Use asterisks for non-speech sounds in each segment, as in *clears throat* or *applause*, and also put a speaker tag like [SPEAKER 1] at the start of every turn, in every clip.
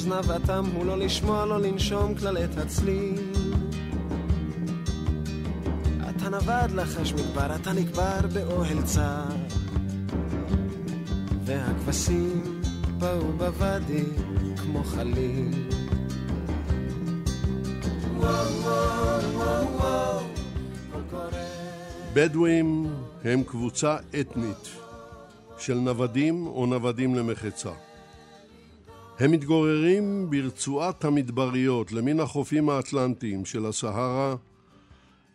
[SPEAKER 1] אוזניו אטם הוא לא לשמוע, לא לנשום כלל את הצליל. אתה נווד לחש מדבר, אתה נקבר באוהל צר. והכבשים באו בוואדי כמו חליל.
[SPEAKER 2] בדואים הם קבוצה אתנית של נוודים או נוודים למחצה. הם מתגוררים ברצועת המדבריות למין החופים האטלנטיים של הסהרה,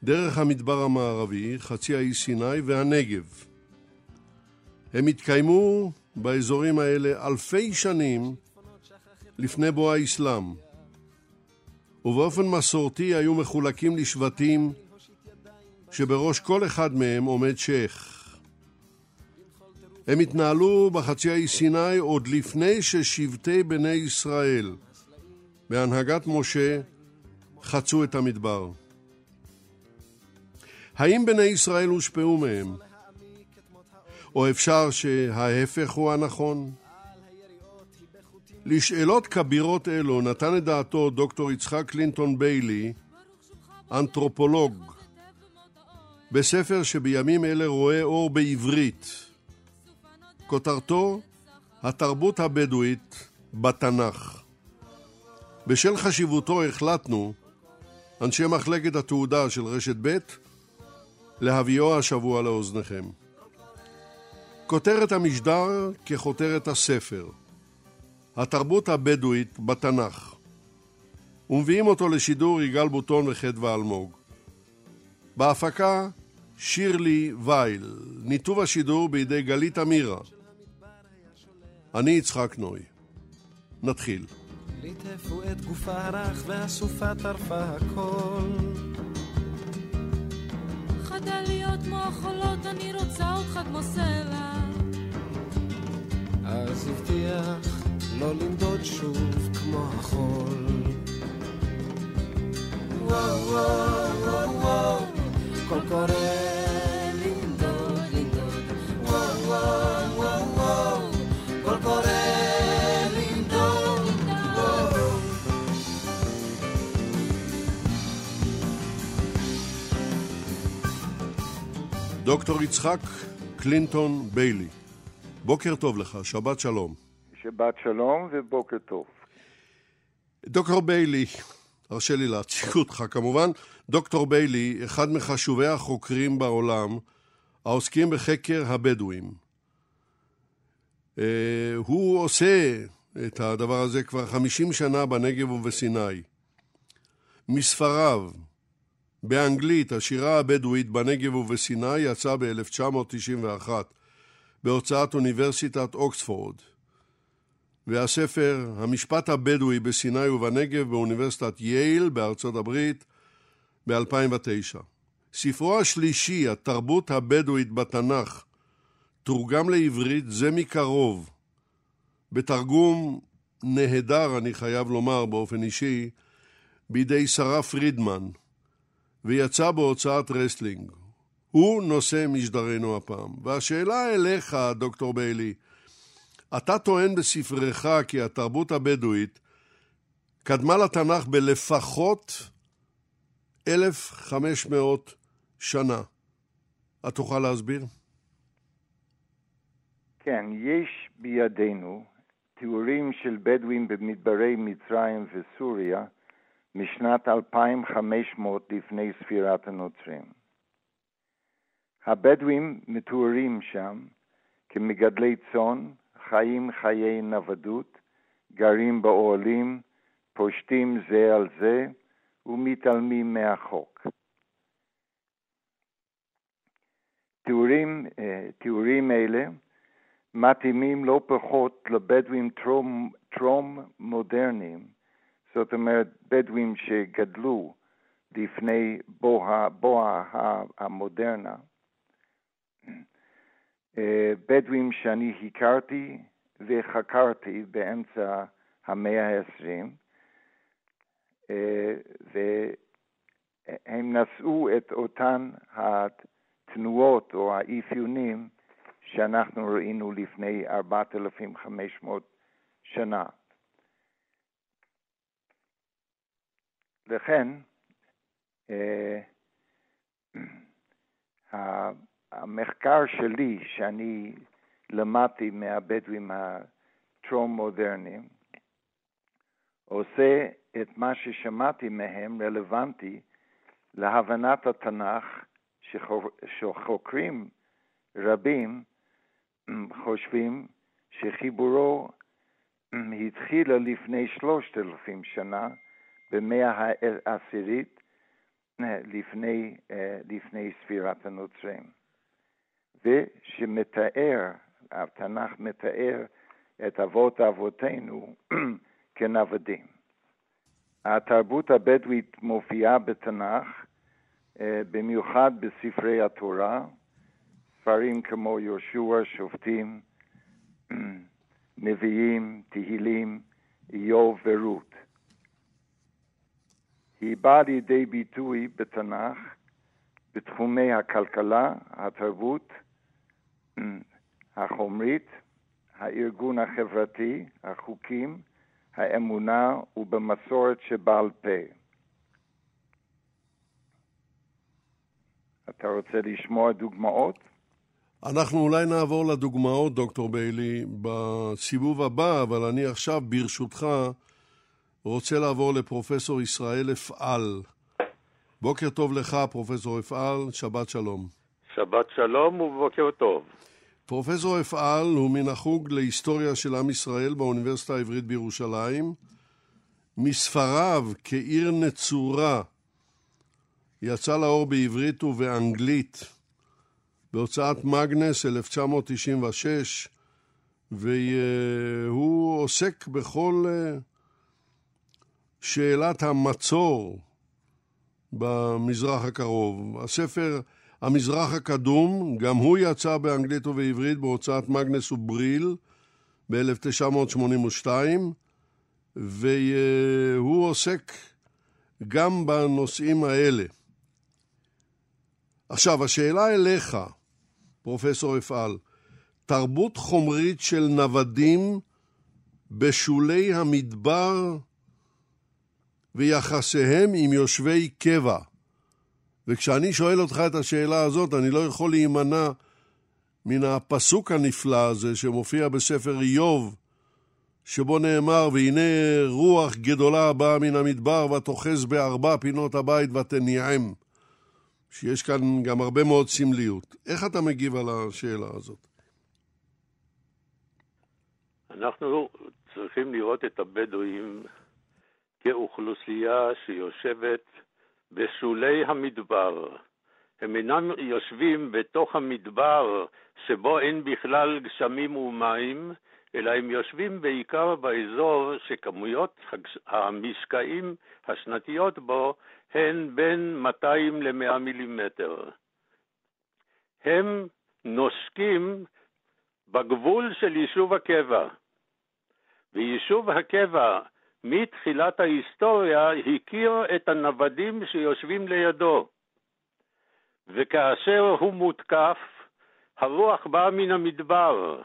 [SPEAKER 2] דרך המדבר המערבי, חצי האי סיני והנגב. הם התקיימו באזורים האלה אלפי שנים לפני בוא האסלאם, ובאופן מסורתי היו מחולקים לשבטים שבראש כל אחד מהם עומד שייח. הם התנהלו בחצי האי סיני עוד לפני ששבטי בני ישראל, בהנהגת משה, חצו את המדבר. האם בני ישראל הושפעו מהם? או אפשר שההפך הוא הנכון? לשאלות כבירות אלו נתן את דעתו דוקטור יצחק קלינטון ביילי, אנתרופולוג, בספר שבימים אלה רואה אור בעברית, כותרתו התרבות הבדואית בתנ"ך. בשל חשיבותו החלטנו, אנשי מחלקת התעודה של רשת ב', להביאו השבוע לאוזניכם. כותרת המשדר ככותרת הספר, התרבות הבדואית בתנ"ך. ומביאים אותו לשידור יגאל בוטון וחדווה אלמוג. בהפקה שירלי וייל, ניתוב השידור בידי גלית אמירה. אני יצחק נוי. נתחיל.
[SPEAKER 1] ליטפו את גופה הרך והסופה טרפה הכל.
[SPEAKER 3] חדל להיות כמו החולות, אני רוצה אותך כמו סלע.
[SPEAKER 1] אז הבטיח לא לנדוד שוב כמו החול. וואו וואו וואו וואו, קול קורא
[SPEAKER 2] דוקטור יצחק קלינטון ביילי. בוקר טוב לך, שבת שלום.
[SPEAKER 4] שבת שלום ובוקר טוב.
[SPEAKER 2] דוקטור ביילי, הרשה לי להציג אותך כמובן, דוקטור ביילי, אחד מחשובי החוקרים בעולם העוסקים בחקר הבדואים. אה, הוא עושה את הדבר הזה כבר 50 שנה בנגב ובסיני. מספריו, באנגלית, השירה הבדואית בנגב ובסיני יצא ב-1991 בהוצאת אוניברסיטת אוקספורד. והספר המשפט הבדואי בסיני ובנגב באוניברסיטת יייל בארצות הברית ב-2009. ספרו השלישי, התרבות הבדואית בתנ"ך, תורגם לעברית זה מקרוב, בתרגום נהדר, אני חייב לומר באופן אישי, בידי שרה פרידמן, ויצא בהוצאת רסלינג. הוא נושא משדרנו הפעם. והשאלה אליך, דוקטור ביילי, אתה טוען בספרך כי התרבות הבדואית קדמה לתנ"ך בלפחות 1,500 שנה. התוכל להסביר?
[SPEAKER 4] כן, יש בידינו תיאורים של בדואים במדברי מצרים וסוריה משנת 2500 לפני ספירת הנוצרים. הבדואים מתוארים שם כמגדלי צאן, חיים חיי נוודות, גרים באוהלים, פושטים זה על זה ומתעלמים מהחוק. תיאורים, אה, תיאורים אלה מתאימים לא פחות לבדואים טרום, טרום מודרניים, זאת אומרת בדואים שגדלו לפני בוא, בוא המודרנה. אה, בדואים שאני הכרתי וחקרתי באמצע המאה ה-20, אה, והם נשאו את אותן התנועות או האפיונים שאנחנו ראינו לפני 4,500 שנה. לכן, אה, המחקר שלי, שאני למדתי מהבדואים הטרום-מודרניים, עושה את מה ששמעתי מהם רלוונטי להבנת התנ"ך שחוקרים רבים חושבים שחיבורו התחילה לפני שלושת אלפים שנה, במאה העשירית לפני, לפני ספירת הנוצרים, ושמתאר, התנ"ך מתאר את אבות אבותינו *clears throat* כנוודים. התרבות הבדואית מופיעה בתנ"ך, אה, במיוחד בספרי התורה, ספרים כמו יהושע, שופטים, *clears throat* נביאים, תהילים, איוב ורות. היא באה לידי ביטוי בתנ"ך בתחומי הכלכלה, התרבות, החומרית, הארגון החברתי, החוקים, האמונה ובמסורת שבעל פה. אתה רוצה לשמוע דוגמאות?
[SPEAKER 2] אנחנו אולי נעבור לדוגמאות, דוקטור ביילי, בסיבוב הבא, אבל אני עכשיו, ברשותך, רוצה לעבור לפרופסור ישראל אפעל. בוקר טוב לך, פרופסור אפעל, שבת שלום.
[SPEAKER 5] שבת שלום ובוקר טוב.
[SPEAKER 2] פרופסור אפעל הוא מן החוג להיסטוריה של עם ישראל באוניברסיטה העברית בירושלים. מספריו כעיר נצורה יצא לאור בעברית ובאנגלית בהוצאת מגנס 1996, והוא עוסק בכל אה, שאלת המצור במזרח הקרוב. הספר המזרח הקדום, גם הוא יצא באנגלית ובעברית בהוצאת מגנס ובריל ב-1982, והוא עוסק גם בנושאים האלה. עכשיו, השאלה אליך, פרופסור אפעל, תרבות חומרית של נוודים בשולי המדבר ויחסיהם עם יושבי קבע. וכשאני שואל אותך את השאלה הזאת, אני לא יכול להימנע מן הפסוק הנפלא הזה שמופיע בספר איוב, שבו נאמר, והנה רוח גדולה באה מן המדבר ותאחז בארבע פינות הבית ותניעם. שיש כאן גם הרבה מאוד סמליות. איך אתה מגיב על השאלה הזאת?
[SPEAKER 5] אנחנו צריכים לראות את הבדואים כאוכלוסייה שיושבת בשולי המדבר. הם אינם יושבים בתוך המדבר שבו אין בכלל גשמים ומים, אלא הם יושבים בעיקר באזור שכמויות המשקעים השנתיות בו הן בין 200 ל-100 מילימטר. הם נושקים בגבול של יישוב הקבע, ויישוב הקבע מתחילת ההיסטוריה הכיר את הנוודים שיושבים לידו. וכאשר הוא מותקף, הרוח באה מן המדבר.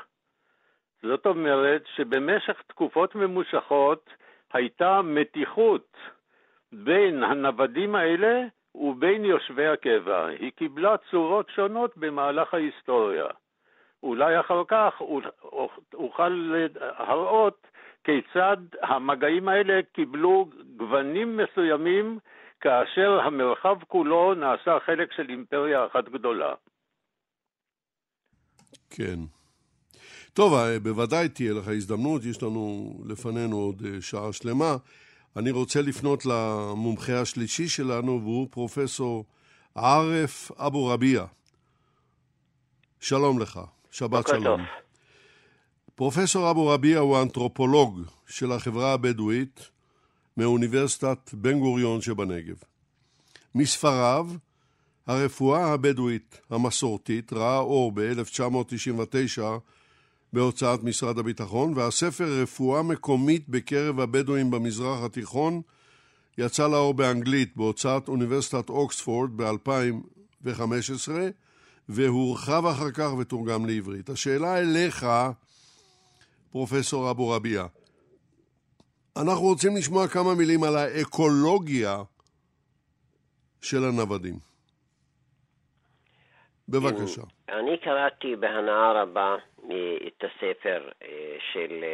[SPEAKER 5] זאת אומרת שבמשך תקופות ממושכות הייתה מתיחות בין הנוודים האלה ובין יושבי הקבע. היא קיבלה צורות שונות במהלך ההיסטוריה. אולי אחר כך אוכל להראות כיצד המגעים האלה קיבלו גוונים מסוימים כאשר המרחב כולו נעשה חלק של אימפריה אחת גדולה.
[SPEAKER 2] כן. טוב, אה, בוודאי תהיה לך הזדמנות, יש לנו לפנינו עוד אה, שעה שלמה. אני רוצה לפנות למומחה השלישי שלנו, והוא פרופסור ערף אבו רביע. שלום לך, שבת שלום. טוב. פרופסור אבו רביע הוא אנתרופולוג של החברה הבדואית מאוניברסיטת בן גוריון שבנגב. מספריו, הרפואה הבדואית המסורתית ראה אור ב-1999 בהוצאת משרד הביטחון, והספר רפואה מקומית בקרב הבדואים במזרח התיכון יצא לאור באנגלית בהוצאת אוניברסיטת אוקספורד ב-2015, והורחב אחר כך ותורגם לעברית. השאלה אליך, פרופסור אבו רביע, אנחנו רוצים לשמוע כמה מילים על האקולוגיה של הנוודים. בבקשה.
[SPEAKER 6] אני קראתי בהנאה רבה את הספר אה, של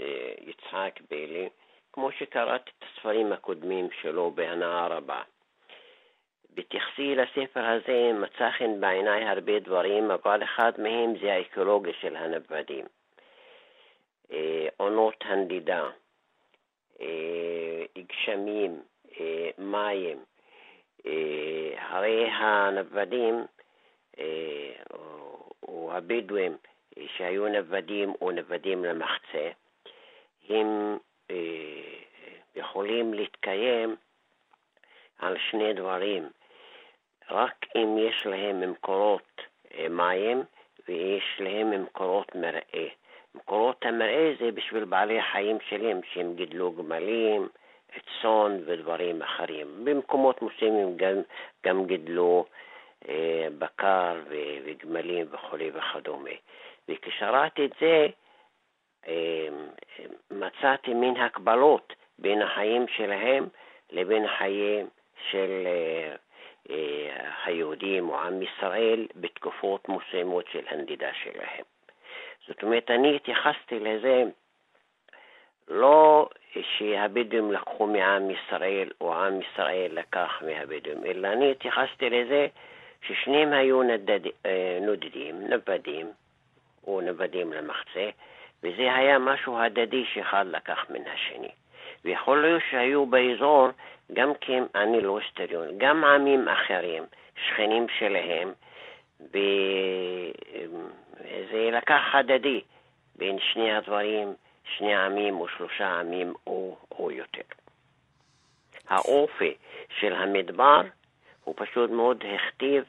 [SPEAKER 6] אה, יצחק בילי, כמו שקראתי את הספרים הקודמים שלו בהנאה רבה. בתייחסי לספר הזה מצא חן בעיניי הרבה דברים, אבל אחד מהם זה האקולוגיה של הנוודים. אה, עונות הנדידה, גשמים, מים. הרי הנוודים או הבדואים שהיו נוודים או נוודים למחצה, הם אה, יכולים להתקיים על שני דברים, רק אם יש להם מקורות אה, מים ויש להם מקורות מרעה. מקורות המרעה זה בשביל בעלי החיים שלהם, שהם גידלו גמלים, צאן ודברים אחרים. במקומות מסוימים גם, גם גידלו אה, בקר וגמלים וכולי וכדומה. וכשקראתי את זה, אה, מצאתי מין הקבלות בין החיים שלהם לבין החיים של אה, היהודים או עם ישראל בתקופות מסוימות של הנדידה שלהם. זאת אומרת, אני התייחסתי לזה לא שהבדואים לקחו מעם ישראל או עם ישראל לקח מהבדואים, אלא אני התייחסתי לזה ששניהם היו נדד, אה, נודדים, נוודים, או נוודים למחצה, וזה היה משהו הדדי שאחד לקח מן השני. ויכול להיות שהיו באזור גם כן, אני לא היסטוריון, גם עמים אחרים, שכנים שלהם, וזה לקח הדדי בין שני הדברים, שני עמים או שלושה עמים או, או יותר. האופי של המדבר הוא פשוט מאוד הכתיב,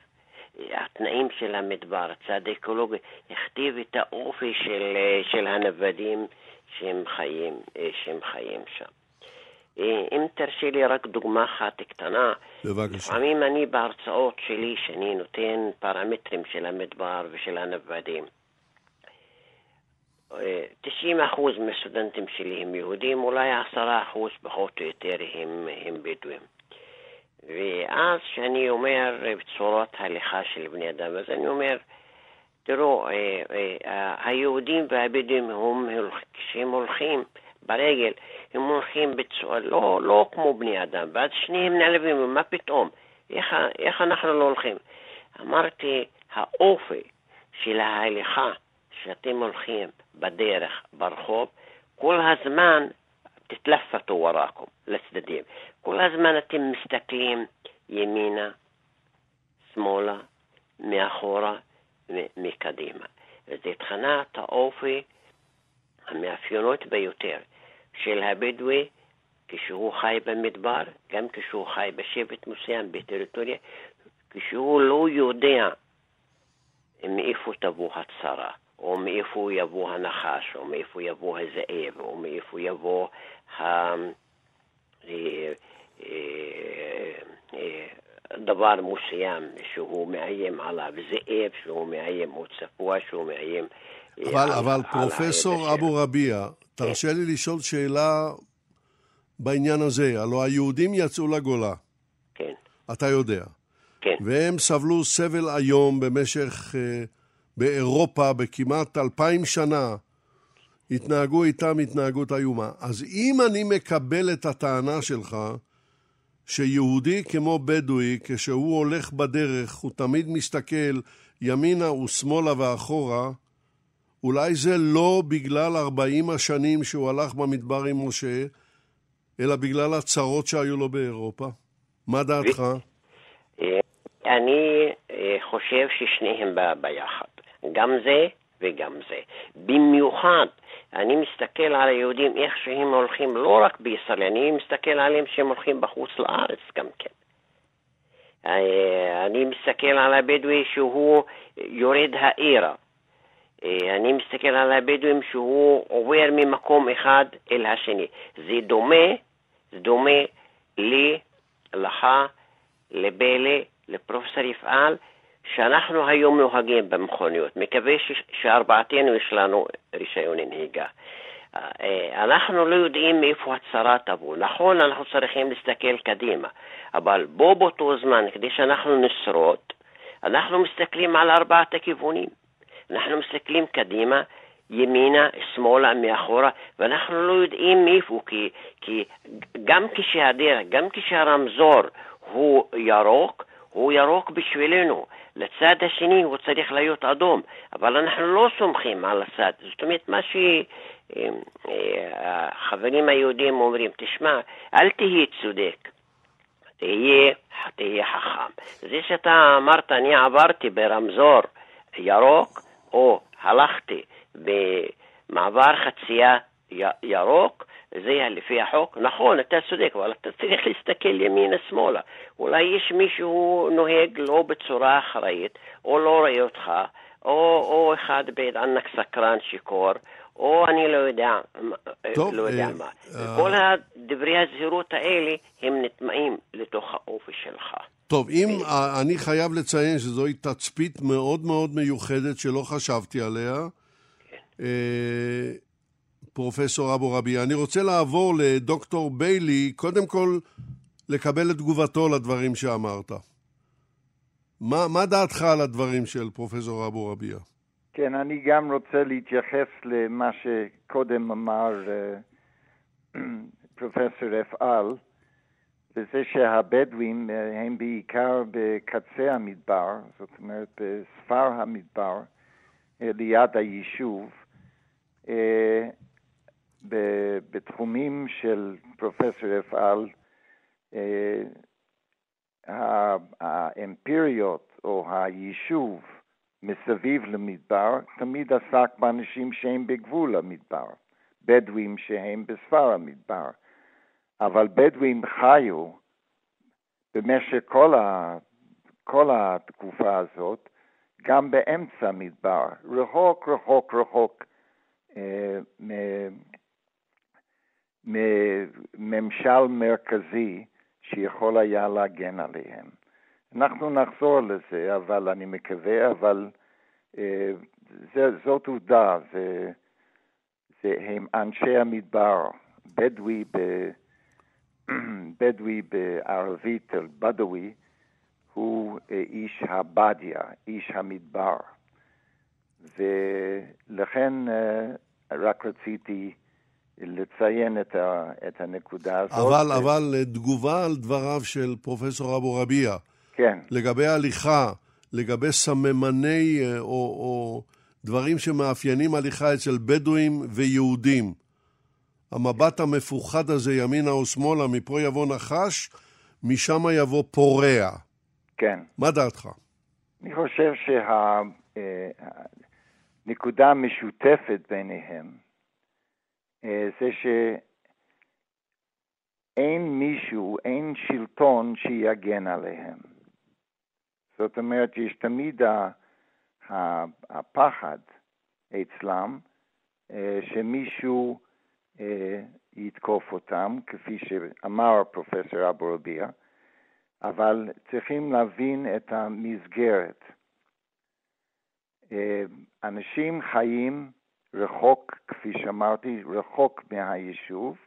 [SPEAKER 6] התנאים של המדבר, הצד האקולוגי, הכתיב את האופי של, של הנוודים שהם חיים, שהם חיים שם. אם תרשי לי רק דוגמה אחת קטנה,
[SPEAKER 2] בבקשה.
[SPEAKER 6] לפעמים אני בהרצאות שלי, שאני נותן פרמטרים של המדבר ושל הנוודים, 90% מהסטודנטים שלי הם יהודים, אולי 10% פחות או יותר הם, הם בדואים. ואז כשאני אומר בצורת הליכה של בני אדם, אז אני אומר, תראו, אה, אה, היהודים והבדואים, כשהם הולכים ברגל, הם הולכים בצורה, לא, לא כמו בני אדם, ואז שניהם נעלבים, מה פתאום? איך, איך אנחנו לא הולכים? אמרתי, האופי של ההליכה שאתם הולכים בדרך, ברחוב, כל הזמן תתלפתו וראכם, לצדדים. כל הזמן אתם מסתכלים ימינה, שמאלה, מאחורה, מקדימה. וזה תכנת האופי המאפיינות ביותר של הבדואי כשהוא חי במדבר, גם כשהוא חי בשבט מסוים, בטריטוריה, כשהוא לא יודע מאיפה תבוא הצרה. או מאיפה יבוא הנחש, או מאיפה יבוא הזאב, או מאיפה יבוא ה... אה, אה, אה, דבר מסוים שהוא מאיים עליו, זאב שהוא מאיים, או צפוע שהוא מאיים.
[SPEAKER 2] אבל, על, אבל על פרופסור אבו רביע, תרשה. לי לשאול שאלה בעניין הזה. הלוא היהודים יצאו לגולה.
[SPEAKER 6] כן.
[SPEAKER 2] אתה יודע.
[SPEAKER 6] כן.
[SPEAKER 2] והם סבלו סבל איום במשך... Uh, באירופה בכמעט אלפיים שנה, התנהגו איתם התנהגות איומה. אז אם אני מקבל את הטענה שלך, שיהודי כמו בדואי, כשהוא הולך בדרך, הוא תמיד מסתכל ימינה ושמאלה ואחורה, אולי זה לא בגלל 40 השנים שהוא הלך במדבר עם משה, אלא בגלל הצרות שהיו לו באירופה? מה דעתך?
[SPEAKER 6] אה, אני אה, חושב ששניהם ביחד, גם זה וגם זה. במיוחד, אני מסתכל על היהודים איך שהם הולכים לא רק בישראל, אני מסתכל עליהם שהם הולכים בחוץ לארץ גם כן. אה, אני מסתכל על הבדואי שהוא יורד העירה. אה, אני מסתכל על הבדואים שהוא עובר ממקום אחד אל השני. זה דומה, זה דומה לי, לך, לבלה, לפרופסור יפעל, שאנחנו היום נוהגים במכוניות. מקווה ש- שארבעתנו יש לנו רישיון נהיגה. אה, אנחנו לא יודעים מאיפה הצרה תבוא. נכון, אנחנו צריכים להסתכל קדימה, אבל בו באותו זמן, כדי שאנחנו נשרוד, אנחנו מסתכלים על ארבעת הכיוונים. אנחנו מסתכלים קדימה, ימינה, שמאלה, מאחורה, ואנחנו לא יודעים מאיפה, כי, כי גם כשהדרך, גם כשהרמזור הוא ירוק, הוא ירוק בשבילנו. לצד השני הוא צריך להיות אדום, אבל אנחנו לא סומכים על הצד. זאת אומרת, מה שהחברים היהודים אומרים, תשמע, אל תהיה צודק. תהיה, תהיה חכם. זה שאתה אמרת, אני עברתי ברמזור ירוק, או הלכתי במעבר חצייה ירוק, זה לפי החוק, נכון, אתה צודק, אבל אתה צריך להסתכל ימינה-שמאלה. אולי יש מישהו נוהג לא בצורה אחראית, או לא רואה אותך, או, או אחד בית ענק סקרן שיכור, או אני לא יודע, טוב, לא יודע אה, מה. אה... כל דברי הזהירות האלה הם נטמעים לתוך האופי שלך.
[SPEAKER 2] טוב, אם. אני חייב לציין שזוהי תצפית מאוד מאוד מיוחדת שלא חשבתי עליה. כן. אה, פרופסור אבו רבי. אני רוצה לעבור לדוקטור ביילי, קודם כל לקבל את תגובתו לדברים שאמרת. מה, מה דעתך על הדברים של פרופסור אבו רביע?
[SPEAKER 4] כן, אני גם רוצה להתייחס למה שקודם אמר uh, *clears throat* פרופסור אפעל, וזה שהבדואים uh, הם בעיקר בקצה המדבר, זאת אומרת בספר המדבר, uh, ליד היישוב. Uh, בתחומים של פרופסור אפעל, אה, האמפיריות או היישוב מסביב למדבר תמיד עסק באנשים שהם בגבול המדבר, בדואים שהם בספר המדבר, אבל בדואים חיו במשך כל, ה, כל התקופה הזאת גם באמצע המדבר, רחוק רחוק רחוק אה, מממשל מרכזי שיכול היה להגן עליהם. אנחנו נחזור לזה, אבל אני מקווה, אבל אה, זה, זאת עובדה, זה, זה, הם אנשי המדבר, בדואי, ב, *clears throat* בדואי בערבית, בדואי, הוא אה, איש הבדיה, איש המדבר. ולכן אה, רק רציתי לציין את, ה, את הנקודה הזאת.
[SPEAKER 2] אבל, ו... אבל אה, תגובה על דבריו של פרופסור אבו רביע.
[SPEAKER 4] כן.
[SPEAKER 2] לגבי הליכה, לגבי סממני או, או דברים שמאפיינים הליכה אצל בדואים ויהודים. המבט המפוחד הזה, ימינה או שמאלה, מפה יבוא נחש, משם יבוא פורע.
[SPEAKER 4] כן.
[SPEAKER 2] מה דעתך?
[SPEAKER 4] אני חושב שהנקודה אה, המשותפת ביניהם אה, זה שאין מישהו, אין שלטון שיגן עליהם. זאת אומרת, יש תמיד הפחד אצלם אה, שמישהו יתקוף אותם, כפי שאמר פרופסור אבו רביע, אבל צריכים להבין את המסגרת. אנשים חיים רחוק, כפי שאמרתי, רחוק מהיישוב.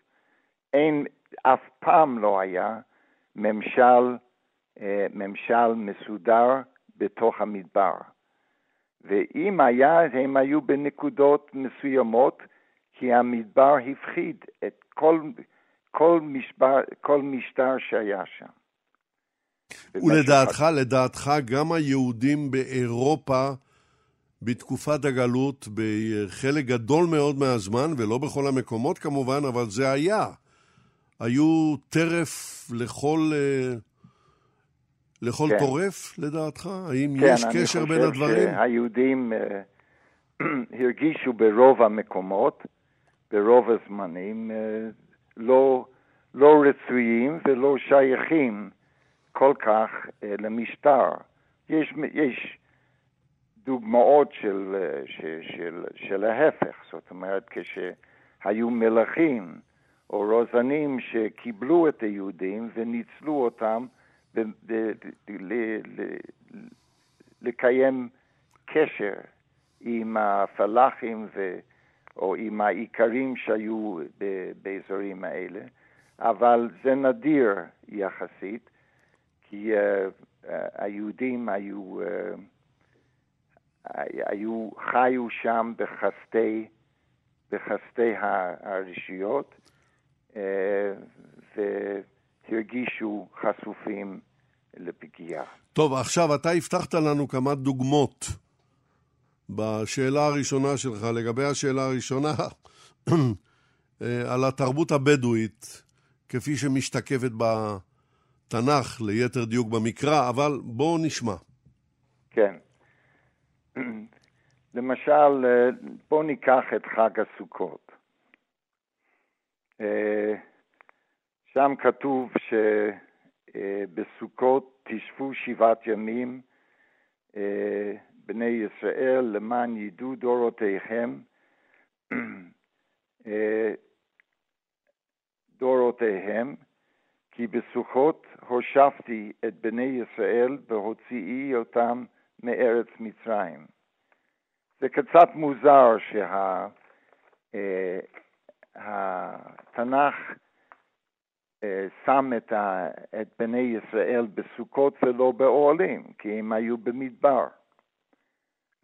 [SPEAKER 4] אין, אף פעם לא היה ממשל, אה, ממשל מסודר בתוך המדבר. ואם היה, הם היו בנקודות מסוימות, כי המדבר הפחיד את כל, כל, משבר, כל משטר שהיה שם.
[SPEAKER 2] ולדעתך, לדעתך, גם היהודים באירופה בתקופת הגלות, בחלק גדול מאוד מהזמן, ולא בכל המקומות כמובן, אבל זה היה. היו טרף לכל, אה, לכל
[SPEAKER 4] כן.
[SPEAKER 2] טורף, לדעתך? האם
[SPEAKER 4] כן,
[SPEAKER 2] יש קשר בין הדברים?
[SPEAKER 4] אני חושב שהיהודים אה, *clears throat* הרגישו ברוב המקומות, ברוב הזמנים, אה, לא, לא רצויים ולא שייכים כל כך אה, למשטר. יש, יש דוגמאות של, אה, של, של, של ההפך, זאת אומרת, כשהיו מלכים או רוזנים שקיבלו את היהודים וניצלו אותם ב- ב- ל- ל- לקיים קשר עם הפלאחים ו... או עם האיכרים שהיו באזורים האלה, אבל זה נדיר יחסית, כי uh, היהודים היו, uh, היו, חיו שם בחסדי, בחסדי הרשויות, uh, והרגישו חשופים לפגיעה.
[SPEAKER 2] טוב, עכשיו אתה הבטחת לנו כמה דוגמות בשאלה הראשונה שלך, לגבי השאלה הראשונה, אה, על התרבות הבדואית, כפי שמשתקפת בתנ"ך, ליתר דיוק במקרא, אבל בואו נשמע.
[SPEAKER 4] כן. למשל, אה, בואו ניקח את חג הסוכות. אה, שם כתוב שבסוכות תשבו שבעת ימים בני ישראל למען ידעו דורותיהם, *clears throat* אה, דורותיהם, כי בסוכות הושבתי את בני ישראל בהוציאי אותם מארץ מצרים. זה קצת מוזר שהתנ"ך אה, שם את, ה, את בני ישראל בסוכות ולא באוהלים, כי הם היו במדבר.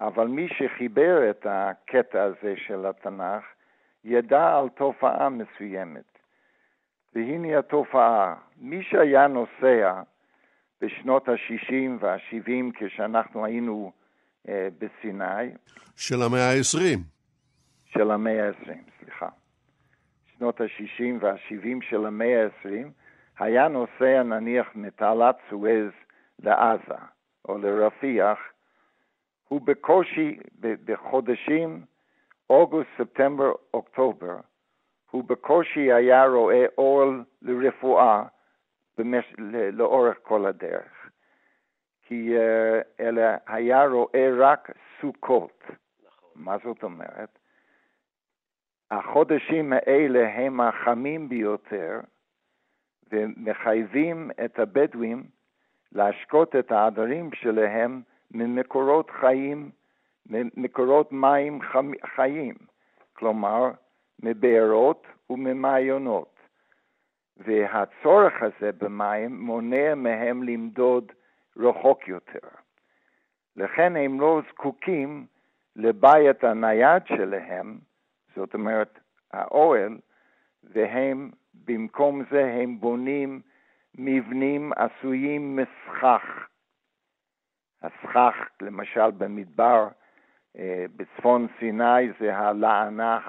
[SPEAKER 4] אבל מי שחיבר את הקטע הזה של התנ"ך ידע על תופעה מסוימת. והנה התופעה, מי שהיה נוסע בשנות ה-60 וה-70 כשאנחנו היינו אה, בסיני,
[SPEAKER 2] של המאה ה-20.
[SPEAKER 4] של המאה ה-20, סליחה. שנות ה-60 וה-70 של המאה ה-20, היה נוסע נניח מתעלת סואז לעזה או לרפיח, הוא בקושי, בחודשים אוגוסט, ספטמבר, אוקטובר, הוא בקושי היה רואה אור לרפואה במש... לאורך כל הדרך. כי uh, אלא היה רואה רק סוכות. מה זאת אומרת? החודשים האלה הם החמים ביותר ומחייבים את הבדואים להשקות את העדרים שלהם ממקורות חיים, ממקורות מים חיים, כלומר מבארות וממעיינות. והצורך הזה במים מונע מהם למדוד רחוק יותר. לכן הם לא זקוקים לבית הנייד שלהם, זאת אומרת האוהל, והם במקום זה הם בונים מבנים עשויים מסכך. הסכך, למשל במדבר, אה, בצפון סיני זה הלענה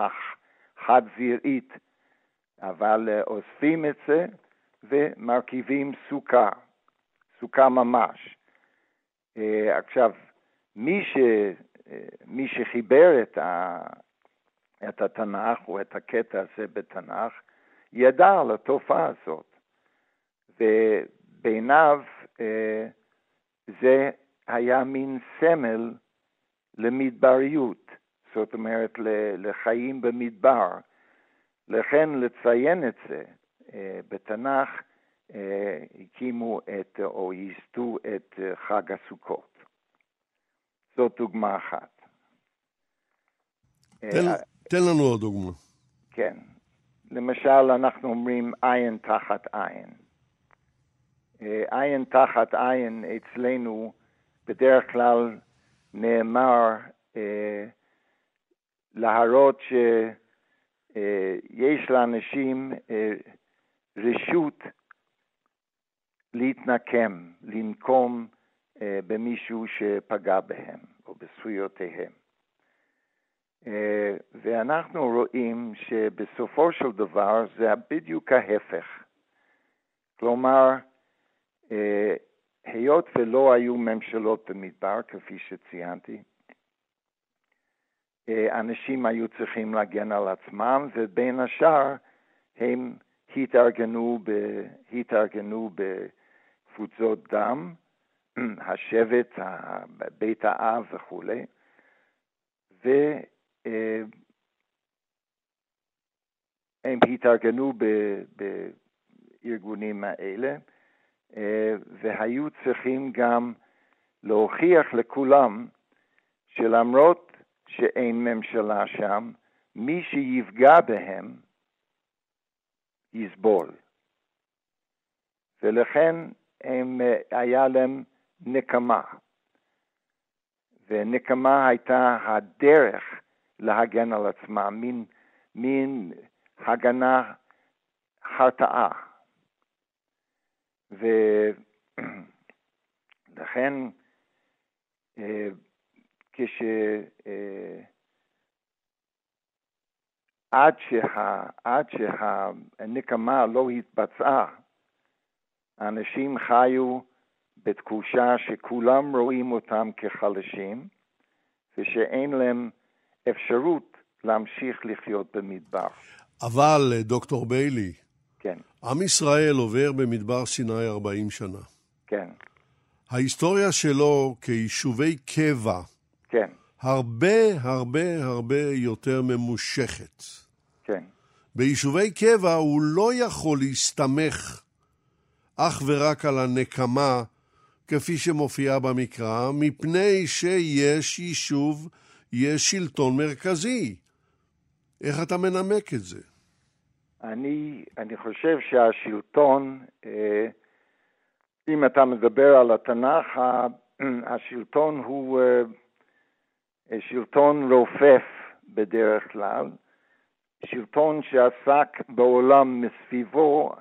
[SPEAKER 4] החד-זרעית, אבל אה, אוספים את זה ומרכיבים סוכה, סוכה ממש. אה, עכשיו, מי, ש, מי שחיבר את, ה, את התנ"ך או את הקטע הזה בתנ"ך, ידע על התופעה הזאת. ובעיניו זה היה מין סמל למדבריות, זאת אומרת לחיים במדבר. לכן לציין את זה אה, בתנ"ך, אה, הקימו את, או ייסדו את אה, חג הסוכות. זאת דוגמה אחת.
[SPEAKER 2] תן, תן לנו עוד דוגמה.
[SPEAKER 4] כן. למשל, אנחנו אומרים עין תחת עין. עין תחת עין אצלנו בדרך כלל נאמר אה, להראות שיש לאנשים אה, רשות להתנקם, לנקום אה, במישהו שפגע בהם או בזכויותיהם. אה, ואנחנו רואים שבסופו של דבר זה בדיוק ההפך. כלומר, אה, היות ולא היו ממשלות במדבר, כפי שציינתי, אנשים היו צריכים להגן על עצמם, ובין השאר הם התארגנו, ב, התארגנו בקבוצות דם, *clears throat* השבט, בית האב וכולי, והם התארגנו בארגונים האלה, והיו צריכים גם להוכיח לכולם שלמרות שאין ממשלה שם, מי שיפגע בהם יסבול. ולכן הם, היה להם נקמה. ונקמה הייתה הדרך להגן על עצמם, מין, מין הגנה הרתעה. ולכן *clears throat* אה, כש... אה, עד, שה, שהנקמה לא התבצעה, האנשים חיו בתחושה שכולם רואים אותם כחלשים ושאין להם אפשרות להמשיך לחיות במדבר.
[SPEAKER 2] אבל, דוקטור ביילי,
[SPEAKER 4] כן.
[SPEAKER 2] עם ישראל עובר במדבר סיני 40 שנה.
[SPEAKER 4] כן.
[SPEAKER 2] ההיסטוריה שלו כיישובי קבע,
[SPEAKER 4] כן.
[SPEAKER 2] הרבה הרבה הרבה יותר ממושכת.
[SPEAKER 4] כן.
[SPEAKER 2] ביישובי קבע הוא לא יכול להסתמך אך ורק על הנקמה כפי שמופיע במקרא, מפני שיש יישוב, יש שלטון מרכזי. איך אתה מנמק את זה?
[SPEAKER 4] אני, אני חושב שהשלטון, אה, אם אתה מדבר על התנ"ך, *clears throat* השלטון הוא אה, שלטון רופף בדרך כלל, שלטון שעסק בעולם מסביבו,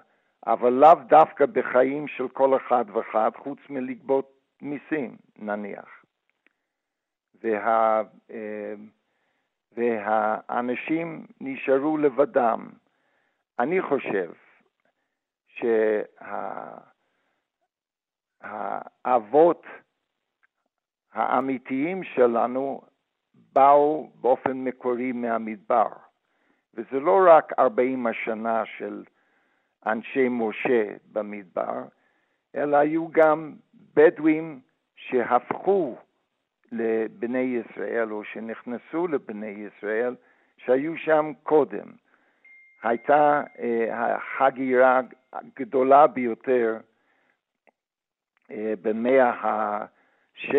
[SPEAKER 4] אבל לאו דווקא בחיים של כל אחד ואחד, חוץ מלגבות מיסים, נניח. וה, אה, והאנשים נשארו לבדם. אני חושב שהאבות האמיתיים שלנו באו באופן מקורי מהמדבר. וזה לא רק 40 השנה של אנשי משה במדבר, אלא היו גם בדואים שהפכו לבני ישראל או שנכנסו לבני ישראל שהיו שם קודם. הייתה אה, החגירה הגדולה ביותר אה, במאה ה-16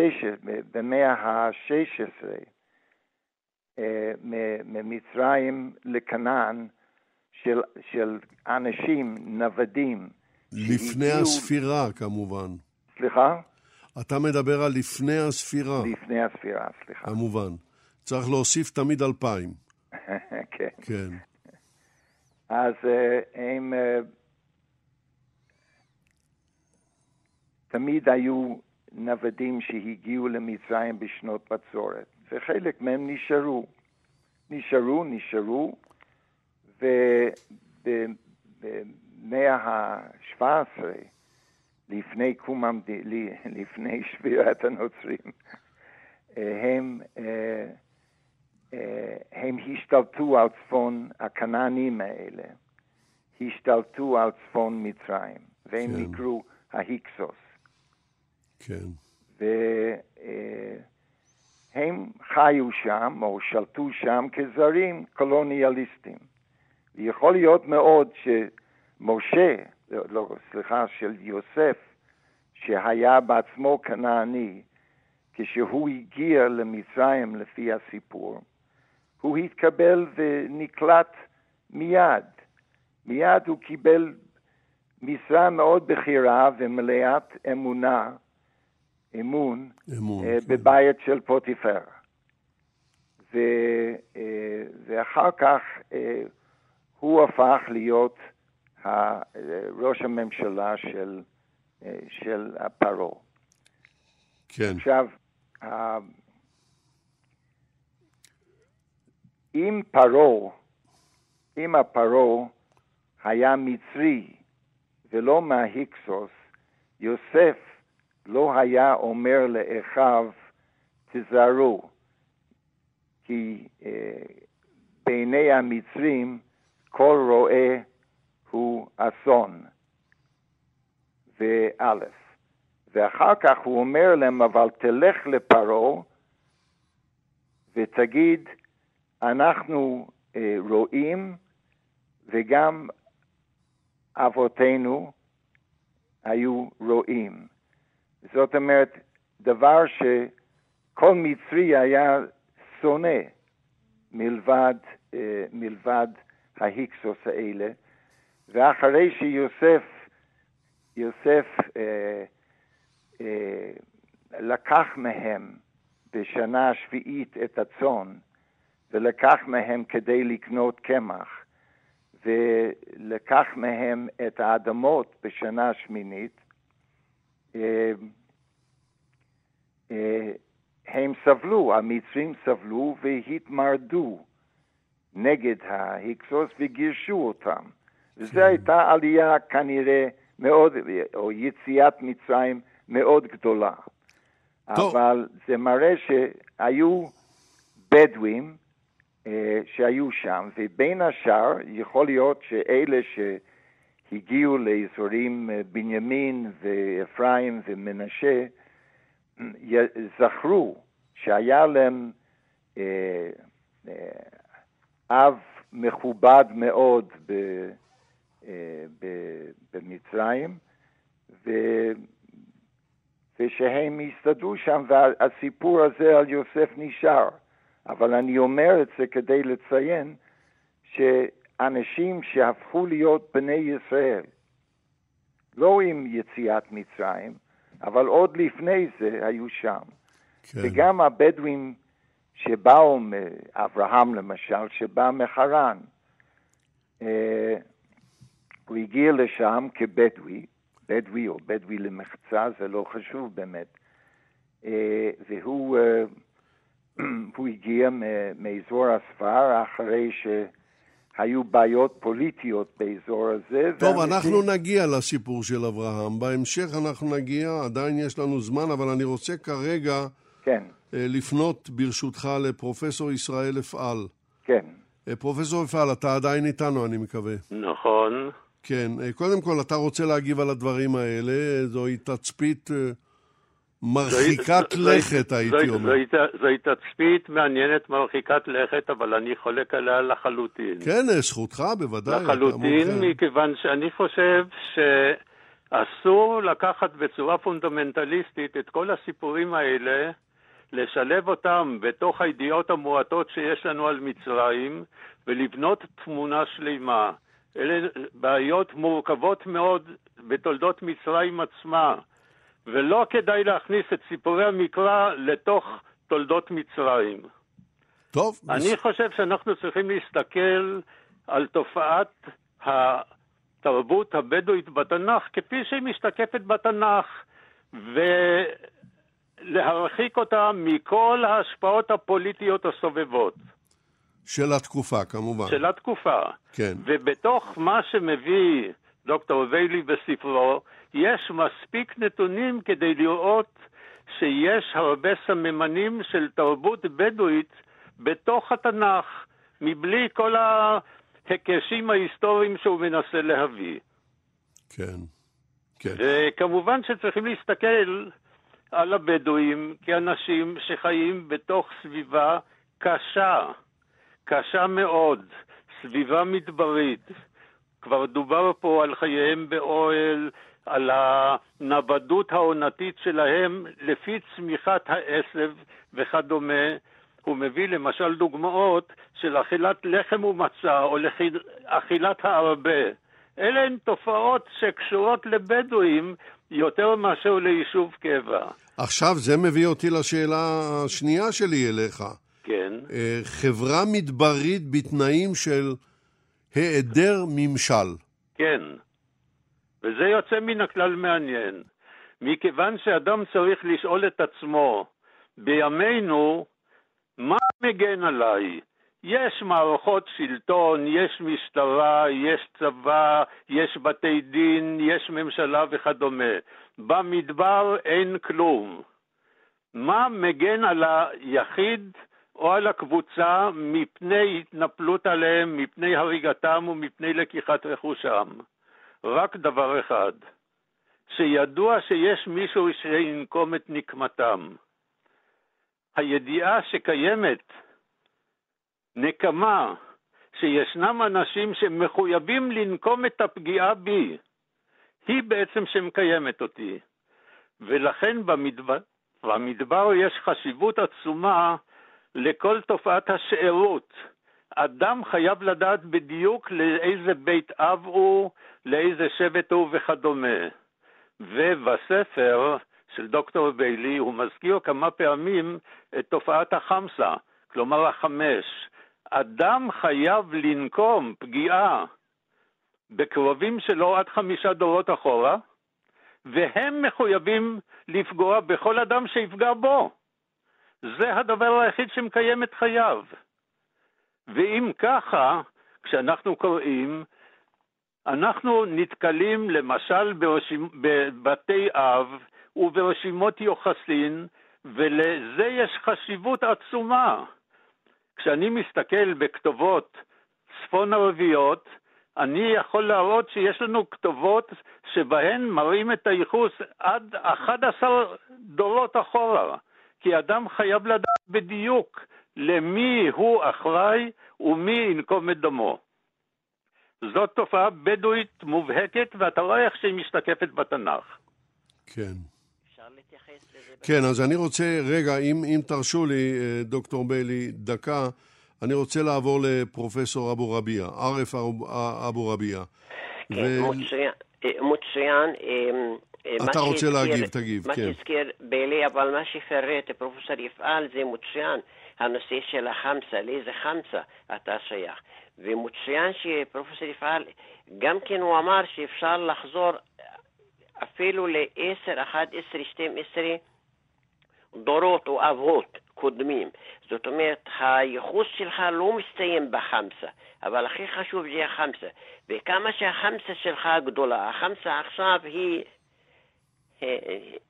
[SPEAKER 4] אה, ממצרים לכנען של, של אנשים, נוודים.
[SPEAKER 2] לפני שהגיעו... הספירה, כמובן.
[SPEAKER 4] סליחה?
[SPEAKER 2] אתה מדבר על לפני הספירה.
[SPEAKER 4] לפני הספירה, סליחה.
[SPEAKER 2] כמובן. צריך להוסיף תמיד אלפיים. *laughs*
[SPEAKER 4] כן.
[SPEAKER 2] כן.
[SPEAKER 4] אז אה, הם אה, תמיד היו נוודים שהגיעו למצרים בשנות בצורת. וחלק מהם נשארו. נשארו, נשארו, ובמאה ה-17, לפני קום המדינה, לפני שבירת הנוצרים, *laughs* הם, אה, הם השתלטו על צפון הכנענים האלה, השתלטו על צפון מצרים, והם כן. נקראו ההיקסוס.
[SPEAKER 2] כן.
[SPEAKER 4] ו... אה, חיו שם או שלטו שם כזרים קולוניאליסטים. ויכול להיות מאוד שמשה, לא, סליחה, של יוסף, שהיה בעצמו כנעני, כשהוא הגיע למצרים לפי הסיפור, הוא התקבל ונקלט מיד. מיד הוא קיבל משרה מאוד בכירה ומלאת אמונה אמון,
[SPEAKER 2] אמון. כן.
[SPEAKER 4] בבית של פוטיפר. ו, אה, ואחר כך אה, הוא הפך להיות ה- ראש הממשלה של, אה, של פרעה.
[SPEAKER 2] כן,
[SPEAKER 4] עכשיו, ה- אם פרעה, אם הפרעה היה מצרי ולא מההיקסוס, יוסף לא היה אומר לאחיו, תיזהרו, כי אה, בעיני המצרים כל רועה הוא אסון. ואלף. ואחר כך הוא אומר להם, אבל תלך לפרעה ותגיד, אנחנו אה, רואים וגם אבותינו היו רואים. זאת אומרת, דבר שכל מצרי היה שונא מלבד, אה, מלבד ההיקסוס האלה, ואחרי שיוסף יוסף אה, אה, לקח מהם בשנה השביעית את הצאן, ולקח מהם כדי לקנות קמח, ולקח מהם את האדמות בשנה השמינית, אה, אה, הם סבלו, המצרים סבלו והתמרדו נגד ההיקסוס וגירשו אותם. וזו הייתה עלייה כנראה מאוד, או יציאת מצרים מאוד גדולה.
[SPEAKER 2] טוב.
[SPEAKER 4] אבל זה מראה שהיו בדואים שהיו שם, ובין השאר יכול להיות שאלה שהגיעו לאזורים אה, בנימין ואפרים ומנשה, זכרו שהיה להם אה, אה, אב מכובד מאוד אה, במצרים, ו, ושהם הסתדרו שם, והסיפור הזה על יוסף נשאר. אבל אני אומר את זה כדי לציין שאנשים שהפכו להיות בני ישראל, לא עם יציאת מצרים, אבל עוד לפני זה היו שם.
[SPEAKER 2] כן.
[SPEAKER 4] וגם הבדואים שבאו, אברהם למשל, שבא מחרן, אה, הוא הגיע לשם כבדואי, בדואי או בדואי למחצה, זה לא חשוב באמת, אה, והוא אה, *clears throat* הוא הגיע מאזור הספר אחרי שהיו בעיות פוליטיות באזור הזה.
[SPEAKER 2] טוב,
[SPEAKER 4] ואנשים-
[SPEAKER 2] אנחנו נגיע לסיפור של אברהם. בהמשך אנחנו נגיע, עדיין יש לנו זמן, אבל אני רוצה כרגע
[SPEAKER 4] כן,
[SPEAKER 2] אה, לפנות ברשותך לפרופסור ישראל אפעל.
[SPEAKER 4] כן.
[SPEAKER 2] אה, פרופסור אפעל, אתה עדיין איתנו, אני מקווה.
[SPEAKER 5] נכון.
[SPEAKER 2] כן, אה, קודם כל, אתה רוצה להגיב על הדברים האלה, זוהי תצפית מרחיקת לכת, הייתי אומר.
[SPEAKER 5] זו- זוהי תצפית מעניינת, מרחיקת לכת, אבל אני חולק עליה לחלוטין.
[SPEAKER 2] כן, זכותך, בוודאי.
[SPEAKER 5] לחלוטין. מכיוון שאני חושב שאסור לקחת בצורה פונדמנטליסטית את כל הסיפורים האלה, לשלב אותם בתוך הידיעות המועטות שיש לנו על מצרים, ולבנות תמונה שלמה. אלה בעיות מורכבות מאוד בתולדות מצרים עצמה, ולא כדאי להכניס את סיפורי המקרא לתוך תולדות מצרים.
[SPEAKER 2] טוב,
[SPEAKER 5] אני חושב שאנחנו צריכים להסתכל על תופעת התרבות הבדואית בתנ"ך כפי שהיא משתקפת בתנ"ך, ולהרחיק אותה מכל ההשפעות הפוליטיות הסובבות
[SPEAKER 2] של התקופה, כמובן.
[SPEAKER 5] של התקופה.
[SPEAKER 2] כן.
[SPEAKER 5] ובתוך מה שמביא דוקטור ויילי בספרו, יש מספיק נתונים כדי לראות שיש הרבה סממנים של תרבות בדואית בתוך התנ"ך, מבלי כל ההיקשים ההיסטוריים שהוא מנסה להביא.
[SPEAKER 2] כן. כן.
[SPEAKER 5] וכמובן שצריכים להסתכל על הבדואים כאנשים שחיים בתוך סביבה קשה, קשה מאוד, סביבה מדברית. כבר דובר פה על חייהם באוהל, על הנוודות העונתית שלהם לפי צמיחת העשב וכדומה. הוא מביא למשל דוגמאות של אכילת לחם ומצה או אכילת הארבה. אלה הן תופעות שקשורות לבדואים יותר מאשר ליישוב קבע.
[SPEAKER 2] עכשיו, זה מביא אותי לשאלה השנייה שלי אליך.
[SPEAKER 5] כן,
[SPEAKER 2] אה, חברה מדברית בתנאים של היעדר ממשל.
[SPEAKER 5] כן. וזה יוצא מן הכלל מעניין. מכיוון שאדם צריך לשאול את עצמו, בימינו, מה מגן עליי? יש מערכות שלטון, יש משטרה, יש צבא, יש בתי דין, יש ממשלה וכדומה. במדבר אין כלום. מה מגן על היחיד או על הקבוצה מפני התנפלות עליהם, מפני הריגתם ומפני לקיחת רכושם? רק דבר אחד, שידוע שיש מישהו שינקום את נקמתם. הידיעה שקיימת נקמה, שישנם אנשים שמחויבים לנקום את הפגיעה בי, היא בעצם שמקיימת אותי. ולכן במדבר, במדבר יש חשיבות עצומה לכל תופעת השארות. אדם חייב לדעת בדיוק לאיזה בית אב הוא, לאיזה שבט הוא וכדומה. ובספר של דוקטור ביילי הוא מזכיר כמה פעמים את תופעת החמסה, כלומר החמש. אדם חייב לנקום פגיעה בקרובים שלו עד חמישה דורות אחורה, והם מחויבים לפגוע בכל אדם שיפגע בו. זה הדבר היחיד שמקיים את חייו. ואם ככה, כשאנחנו קוראים, אנחנו נתקלים למשל ברשימ... בבתי אב וברשימות יוחסין, ולזה יש חשיבות עצומה. כשאני מסתכל בכתובות צפון ערביות, אני יכול להראות שיש לנו כתובות שבהן מראים את הייחוס עד 11 דורות אחורה, כי אדם חייב לדעת בדיוק למי הוא אחראי ומי ינקום את דמו. זאת תופעה בדואית מובהקת, ואתה רואה איך שהיא משתקפת בתנ"ך.
[SPEAKER 2] כן. כן, אז אני רוצה, רגע, אם, אם תרשו לי, אה, דוקטור ביילי, דקה, אני רוצה לעבור לפרופסור אבו רביע, ערף אבו- רביע.
[SPEAKER 6] כן,
[SPEAKER 2] ו-
[SPEAKER 6] מצוין. אה, מצוין. אה, מה
[SPEAKER 2] אתה רוצה
[SPEAKER 6] שהזכיר-
[SPEAKER 2] להגיב, תגיב,
[SPEAKER 6] מה
[SPEAKER 2] כן.
[SPEAKER 6] שהזכיר ביילי, אבל מה שפירט פרופסור יפעל זה מצוין. הנושא של החמסה, לאיזה חמסה אתה שייך. ומצוין שפרופסור יפעל, גם כן הוא אמר שאפשר לחזור אפילו ל-10, 11, 12 דורות או אבות קודמים. זאת אומרת, הייחוס שלך לא מסתיים בחמסה, אבל הכי חשוב זה החמסה. וכמה שהחמסה שלך גדולה, החמסה עכשיו היא אה,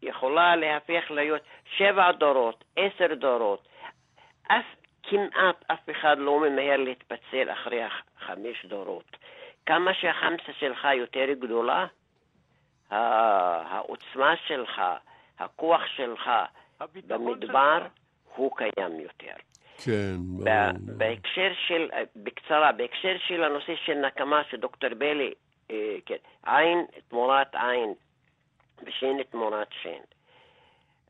[SPEAKER 6] יכולה להפך להיות שבע דורות, עשר דורות. אף, כמעט אף אחד לא ממהר להתפצל אחרי חמש דורות. כמה שהחמסה שלך יותר גדולה, העוצמה שלך, הכוח שלך במדבר
[SPEAKER 5] שלך.
[SPEAKER 6] הוא קיים יותר.
[SPEAKER 2] כן,
[SPEAKER 6] ב-
[SPEAKER 2] ברור.
[SPEAKER 6] בהקשר של, בקצרה, בהקשר של הנושא של נקמה שדוקטור בלי, אה, כן, עין תמורת עין ושן תמורת שן.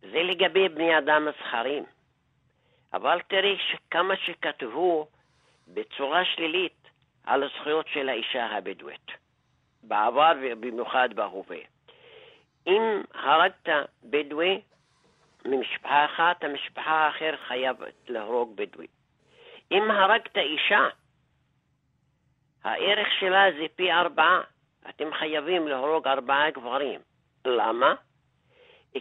[SPEAKER 6] זה לגבי בני אדם הזכרים. אבל תראי שכמה שכתבו בצורה שלילית על הזכויות של האישה הבדואית, בעבר ובמיוחד בהווה. אם הרגת בדואי ממשפחה אחת, המשפחה האחר חייב להרוג בדואי. אם הרגת אישה, הערך שלה זה פי ארבעה. אתם חייבים להרוג ארבעה גברים. למה?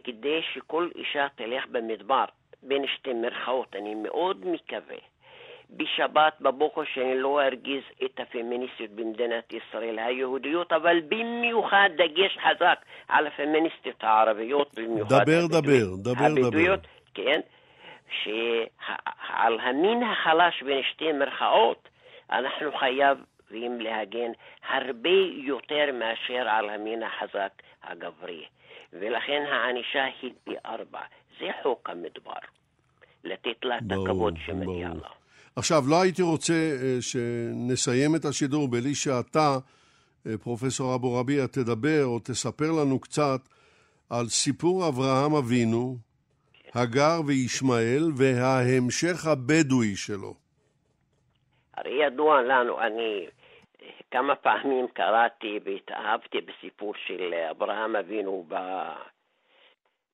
[SPEAKER 6] כדי שכל אישה תלך במדבר, בין שתי מרכאות. אני מאוד מקווה בשבת בבוקר שאני לא ארגיז את הפמיניסטיות במדינת ישראל, היהודיות, אבל במיוחד דגש חזק על הפמיניסטיות הערביות, במיוחד
[SPEAKER 2] דבר,
[SPEAKER 6] הבדואיות.
[SPEAKER 2] דבר, דבר,
[SPEAKER 6] הבדואיות,
[SPEAKER 2] דבר.
[SPEAKER 6] כן, שעל המין החלש בין שתי מרכאות, אנחנו חייבים להגן הרבה יותר מאשר על המין החזק הגברי. ולכן הענישה היא פי ארבע. זה חוק המדבר. לתת לה את הכבוד שמגיע. לה.
[SPEAKER 2] עכשיו, לא הייתי רוצה אה, שנסיים את השידור בלי שאתה, אה, פרופסור אבו רביע, תדבר או תספר לנו קצת על סיפור אברהם אבינו, הגר וישמעאל וההמשך הבדואי שלו.
[SPEAKER 6] הרי ידוע לנו, אני כמה פעמים קראתי והתאהבתי בסיפור של אברהם אבינו.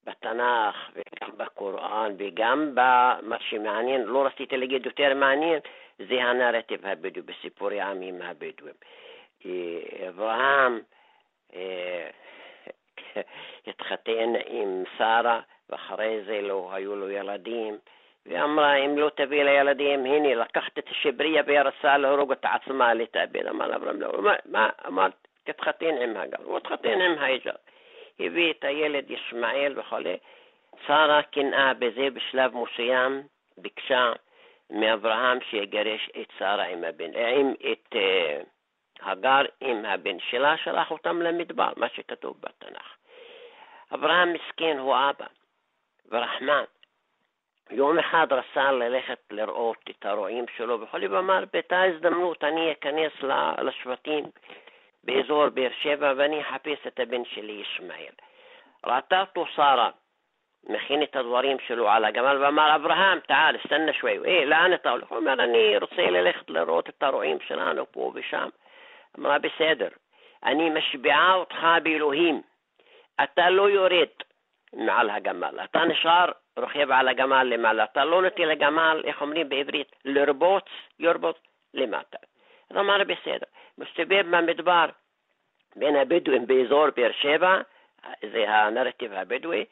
[SPEAKER 6] בתנ"ך וגם בקוראן וגם במה שמעניין, לא רציתי להגיד יותר מעניין, זה הנרטיב הבדואי בסיפורי העמים הבדואים. אברהם אה, *laughs* התחתן עם שרה ואחרי זה לא היו לו ילדים. ואמרה, אם לא תביא לילדים, הנה, לקחת את השבריה ורצה להרוג את עצמה, להתאבד. אמר אברהם, לא, מה, מה, אמר, תתחתן עם הגל. הוא התחתן עם היג'ר. הביא את הילד ישמעאל וכולי. שרה קנאה בזה בשלב מסוים, ביקשה מאברהם שיגרש את שרה עם הבן, עם את uh, הגר עם הבן שלה, שלח אותם למדבר, מה שכתוב בתנ"ך. אברהם מסכן הוא אבא, ורחמן. יום אחד רצה ללכת לראות את הרועים שלו וכולי, ואמר, באותה הזדמנות אני אכנס לשבטים באזור באר שבע ואני אחפש את הבן שלי ישמעאל. ראתה אותו שרה, מכין את הדברים שלו על הגמל ואמר, אברהם, תעל, הסתנה שווי. אה, לאן אתה הולך? הוא אומר, אני רוצה ללכת לראות את הרועים שלנו פה ושם. אמרה, בסדר, אני משביעה אותך באלוהים, אתה לא יורד מעל הגמל, אתה נשאר רוכב על הגמל למעלה, אתה לא נוטה לגמל, איך אומרים בעברית, לרבוץ, יורבוץ למטה. אז אמר בסדר, מסתובב במדבר בין הבדואים באזור באר שבע, זה הנרטיב הבדואי,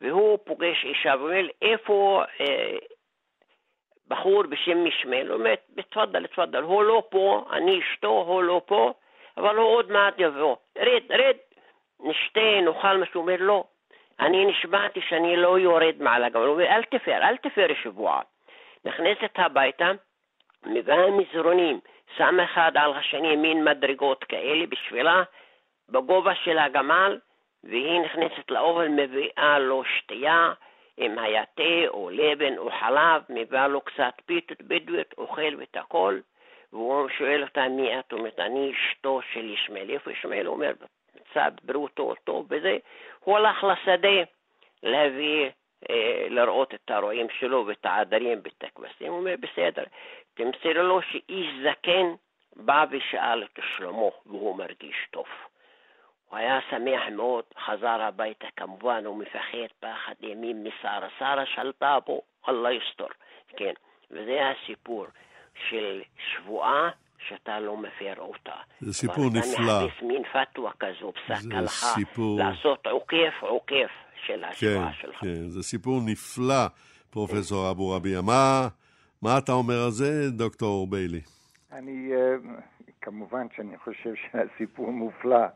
[SPEAKER 6] והוא פוגש אישה ואומר, איפה אה, בחור בשם משמל? הוא אומר, תפדל, תפדל, הוא לא פה, אני אשתו, הוא לא פה, אבל הוא עוד מעט יבוא. רד, רד, נשתה, נאכל מה שהוא אומר, לא. אני נשבעתי שאני לא יורד מעל הגמל. הוא אומר, אל תפר, אל תפר שבועה. נכנסת הביתה, מביאה מזרונים, שם אחד על השני מין מדרגות כאלה בשבילה, בגובה של הגמל, והיא נכנסת לאוהל, מביאה לו שתייה, אם היה תה או לבן או חלב, מביאה לו קצת פיתות בדואית, אוכל ואת הכל, והוא שואל אותה מי את? אומרת, אני אשתו של ישמעאל. איפה ישמעאל? הוא אומר, מצב בריאותו טוב וזה. הוא הלך לשדה להביא, אה, לראות את הרועים שלו ואת העדרים ואת הכבשים. הוא אומר, בסדר, תמסר לו שאיש זקן בא ושאל את שלמה והוא מרגיש טוב. הוא היה שמח מאוד, חזר הביתה כמובן, הוא מפחד פחד ימים משרה. שרה שלטה בו, אללה יסתור. כן, וזה הסיפור של שבועה שאתה לא מפר אותה.
[SPEAKER 2] זה סיפור נפלא. אתה
[SPEAKER 6] מחפש מין פתווה כזו, פסק הלכה,
[SPEAKER 2] סיפור...
[SPEAKER 6] לעשות עוקף עוקף של השבועה
[SPEAKER 2] כן,
[SPEAKER 6] שלך.
[SPEAKER 2] כן, זה סיפור נפלא, פרופסור אבו רביע. מה, מה אתה אומר על זה, דוקטור ביילי?
[SPEAKER 4] אני, אה, כמובן שאני חושב שהסיפור מופלא.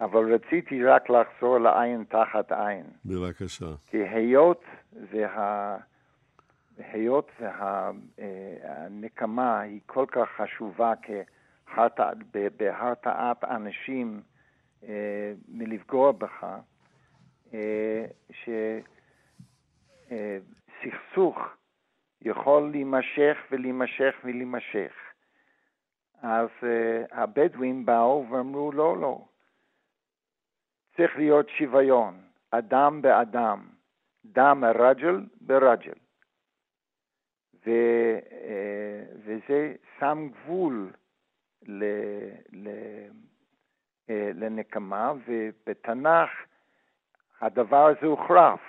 [SPEAKER 4] אבל רציתי רק לחזור לעין תחת עין.
[SPEAKER 2] בבקשה.
[SPEAKER 4] כי היות וה... היות והנקמה היא כל כך חשובה. בהרתעת אנשים אה, מלפגוע בך, אה, שסכסוך יכול להימשך ולהימשך ולהימשך. אז אה, הבדואים באו ואמרו לא, לא. צריך להיות שוויון, אדם באדם, דם רג'ל ברג'ל. ו, וזה שם גבול ל, ל, לנקמה, ובתנ"ך הדבר הזה הוחרף.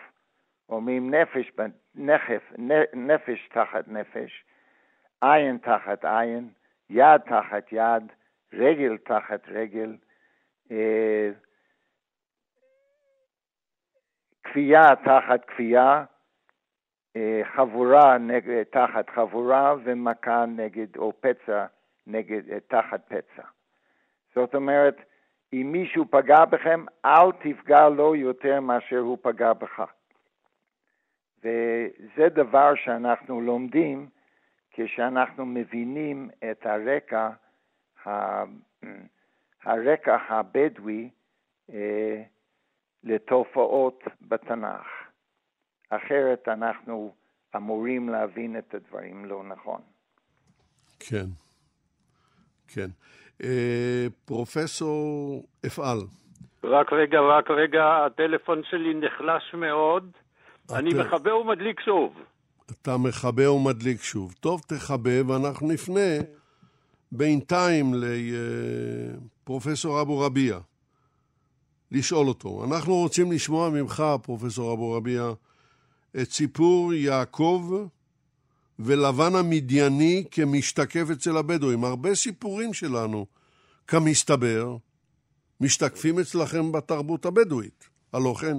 [SPEAKER 4] אומרים נפש, נחף, נפש תחת נפש, עין תחת עין, יד תחת יד, רגל תחת רגל, כפייה תחת כפייה, חבורה נגד, תחת חבורה ומכה נגד, או פצע נגד, תחת פצע. זאת אומרת, אם מישהו פגע בכם, אל תפגע לו יותר מאשר הוא פגע בך. וזה דבר שאנחנו לומדים כשאנחנו מבינים את הרקע, *clears throat* הרקע הבדואי לתופעות בתנ"ך. אחרת אנחנו אמורים להבין את הדברים לא נכון.
[SPEAKER 2] כן, כן. אה, פרופסור אפעל.
[SPEAKER 5] רק רגע, רק רגע, הטלפון שלי נחלש מאוד. את... אני מכבה ומדליק שוב.
[SPEAKER 2] אתה מכבה ומדליק שוב. טוב, תכבה, ואנחנו נפנה בינתיים לפרופסור אבו רביע. לשאול אותו. אנחנו רוצים לשמוע ממך, פרופסור אבו רביע, את סיפור יעקב ולבן המדייני כמשתקף אצל הבדואים. הרבה סיפורים שלנו, כמסתבר, משתקפים אצלכם בתרבות הבדואית. הלא כן?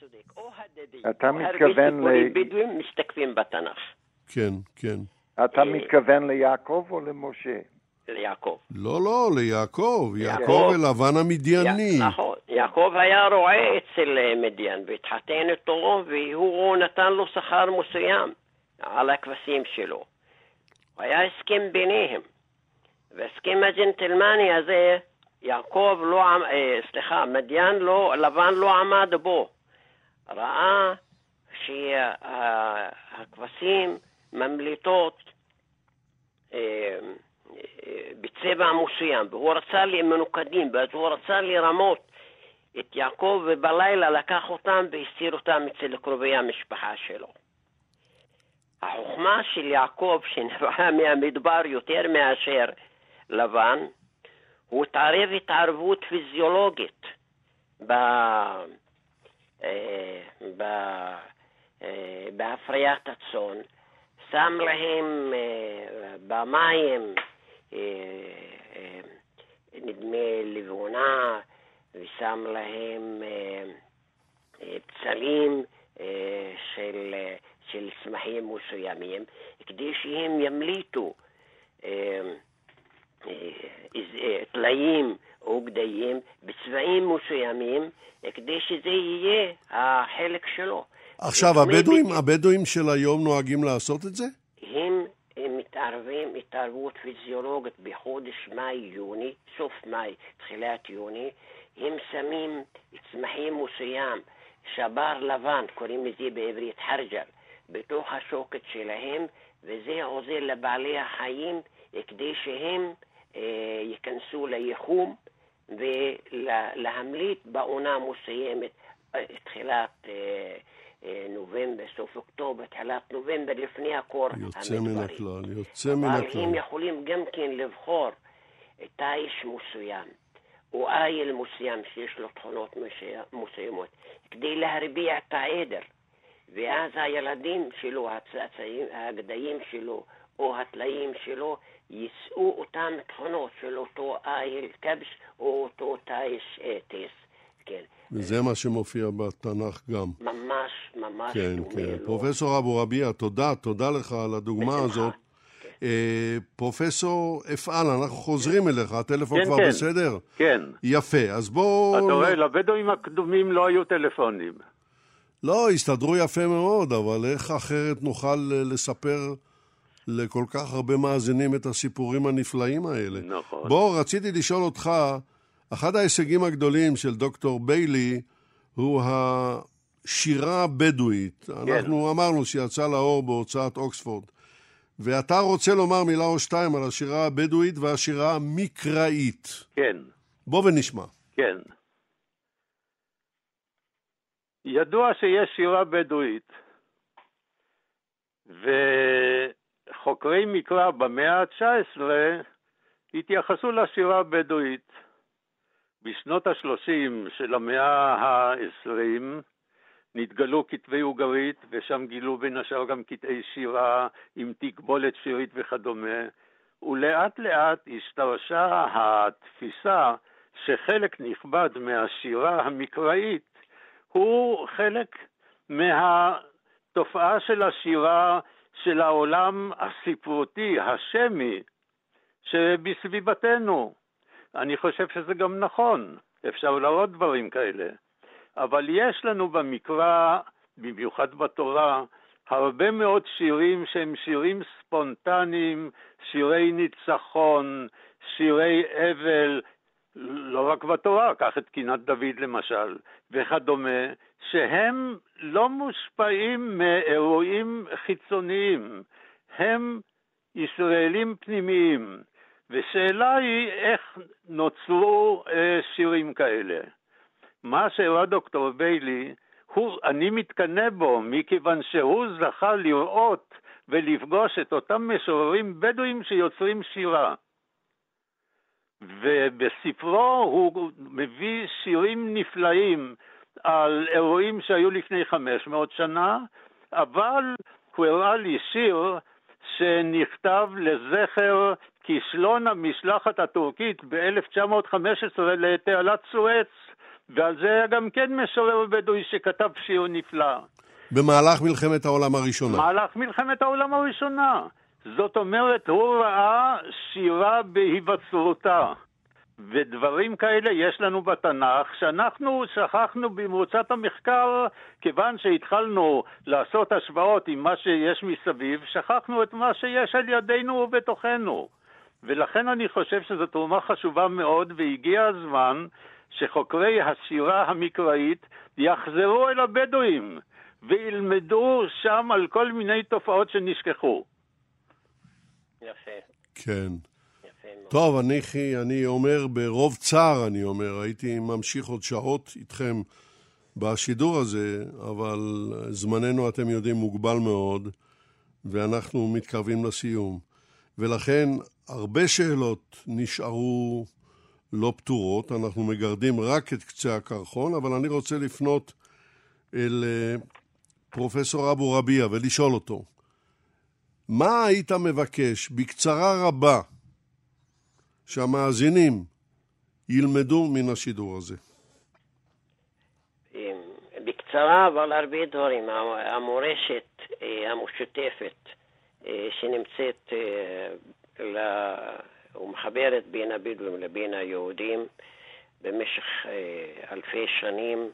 [SPEAKER 6] צודק. או הדדי,
[SPEAKER 4] אתה
[SPEAKER 6] או הרבה
[SPEAKER 4] מתכוון ל-
[SPEAKER 6] סיפורים בדואים משתקפים בתנ"ך.
[SPEAKER 2] כן, כן.
[SPEAKER 4] אתה
[SPEAKER 6] אה,
[SPEAKER 4] מתכוון ליעקב או למשה?
[SPEAKER 6] ליעקב.
[SPEAKER 2] לא, לא, ליעקב. יעקב
[SPEAKER 6] יעקב.
[SPEAKER 2] ולבן המדייני.
[SPEAKER 6] נכון. יעקב היה רועה אצל אה, מדיין והתחתן איתו והוא נתן לו שכר מסוים על הכבשים שלו. היה הסכם ביניהם. וההסכם הג'נטלמני הזה, יעקב לא, אה, סליחה, מדיין לא, לבן לא עמד בו. ראה שהכבשים ממליטות אה, אה, בצבע מסוים, והוא רצה לי מנוקדים, ואז הוא רצה לרמות את יעקב, ובלילה לקח אותם והסתיר אותם אצל קרובי המשפחה שלו. החוכמה של יעקב, שנבעה *laughs* מהמדבר יותר מאשר לבן, הוא התערב התערבות פיזיולוגית אה, ב... אה, בהפריית הצאן, שם להם אה, במים, נדמה לבונה, ושם להם אה, של, של צמחים מסוימים, כדי שהם ימליטו אה, אה, איז- אה, טלאים או גדיים בצבעים מסוימים, אה, כדי שזה יהיה החלק שלו.
[SPEAKER 2] עכשיו, הבדואים,
[SPEAKER 6] בדיוק.
[SPEAKER 2] הבדואים של היום נוהגים לעשות את זה?
[SPEAKER 6] הם הם מתערבים התערבות פיזיולוגית בחודש מאי-יוני, סוף מאי, תחילת יוני, הם שמים צמחים מסוים, שבר לבן, קוראים לזה בעברית חרג'ל, בתוך השוקת שלהם, וזה עוזר לבעלי החיים אה, כדי שהם אה, ייכנסו ליחום ולהמליט בעונה מסוימת, אה, תחילת אה, נובמבר, סוף אוקטובר, תחילת נובמבר, לפני הקור
[SPEAKER 2] יוצא מן
[SPEAKER 6] המדברי.
[SPEAKER 2] הכלל, יוצא מן
[SPEAKER 6] אבל
[SPEAKER 2] הכלל.
[SPEAKER 6] הם יכולים גם כן לבחור תיש מסוים, או איל מסוים שיש לו תכונות מסוימות, כדי להרביע את העדר. ואז הילדים שלו, הצאצאים, הגדיים שלו, או הטלאים שלו, יישאו אותם תכונות של אותו איל כבש, או אותו תיש אה, טס. כן,
[SPEAKER 2] וזה מה שמופיע בתנ"ך גם.
[SPEAKER 6] ממש ממש
[SPEAKER 2] כן,
[SPEAKER 6] דומה
[SPEAKER 2] כן.
[SPEAKER 6] לו.
[SPEAKER 2] פרופסור אבו רביע, תודה, תודה לך על הדוגמה
[SPEAKER 6] בשמחה.
[SPEAKER 2] הזאת. אה, פרופסור אפעל, אנחנו חוזרים אליך, הטלפון
[SPEAKER 5] כן,
[SPEAKER 2] כבר
[SPEAKER 5] כן.
[SPEAKER 2] בסדר?
[SPEAKER 5] כן.
[SPEAKER 2] יפה, אז בואו...
[SPEAKER 5] אתה רואה, לבדואים הקדומים לא היו טלפונים.
[SPEAKER 2] לא, הסתדרו יפה מאוד, אבל איך אחרת נוכל אה, לספר לכל כך הרבה מאזינים את הסיפורים הנפלאים האלה?
[SPEAKER 5] נכון.
[SPEAKER 2] בוא, רציתי לשאול אותך, אחד ההישגים הגדולים של דוקטור ביילי הוא השירה הבדואית.
[SPEAKER 5] כן.
[SPEAKER 2] אנחנו אמרנו שיצא לאור בהוצאת אוקספורד. ואתה רוצה לומר מילה או שתיים על השירה הבדואית והשירה המקראית.
[SPEAKER 5] כן.
[SPEAKER 2] בוא ונשמע.
[SPEAKER 5] כן. ידוע שיש שירה בדואית, וחוקרי מקרא במאה ה-19 התייחסו לשירה הבדואית. בשנות ה-30 של המאה ה-20 נתגלו כתבי אוגרית, ושם גילו בין השאר גם קטעי שירה עם תקבולת שירית וכדומה, ולאט לאט השתרשה התפיסה שחלק נכבד מהשירה המקראית הוא חלק מהתופעה של השירה של העולם הספרותי, השמי, שבסביבתנו. אני חושב שזה גם נכון, אפשר להראות דברים כאלה. אבל יש לנו במקרא, במיוחד בתורה, הרבה מאוד שירים שהם שירים ספונטניים, שירי ניצחון, שירי אבל, לא רק בתורה, קח את קינת דוד למשל, וכדומה, שהם לא מושפעים מאירועים חיצוניים, הם ישראלים פנימיים, ושאלה היא איך נוצרו אה, שירים כאלה. מה שהראה דוקטור ביילי, הוא, אני מתקנא בו, מכיוון שהוא זכה לראות ולפגוש את אותם משוררים בדואים שיוצרים שירה. ובספרו הוא מביא שירים נפלאים על אירועים שהיו לפני 500 שנה, אבל הוא הראה לי שיר שנכתב לזכר כישלון המשלחת הטורקית ב-1915 לתעלת סואץ, ועל זה היה גם כן משורר בדואי שכתב שיר נפלא.
[SPEAKER 2] במהלך מלחמת העולם הראשונה.
[SPEAKER 5] במהלך מלחמת העולם הראשונה. זאת אומרת, הוא ראה שירה בהיווצרותה. ודברים כאלה יש לנו בתנ"ך, שאנחנו שכחנו במרוצת המחקר, כיוון שהתחלנו לעשות השוואות עם מה שיש מסביב, שכחנו את מה שיש על ידינו ובתוכנו. ולכן אני חושב שזו תרומה חשובה מאוד, והגיע הזמן שחוקרי השירה המקראית יחזרו אל הבדואים וילמדו שם על כל מיני תופעות שנשכחו.
[SPEAKER 6] יפה.
[SPEAKER 2] כן.
[SPEAKER 6] יפה מאוד.
[SPEAKER 2] טוב, אני, אני אומר ברוב צער, אני אומר, הייתי ממשיך עוד שעות איתכם בשידור הזה, אבל זמננו, אתם יודעים, מוגבל מאוד, ואנחנו מתקרבים לסיום. ולכן, הרבה שאלות נשארו לא פתורות, אנחנו מגרדים רק את קצה הקרחון, אבל אני רוצה לפנות אל אה, פרופסור אבו רביע ולשאול אותו, מה היית מבקש, בקצרה רבה, שהמאזינים ילמדו מן השידור הזה?
[SPEAKER 6] אה, בקצרה, אבל הרבה דברים. המורשת אה, המשותפת אה, שנמצאת, ומחברת בין הבדואים לבין היהודים במשך אלפי שנים,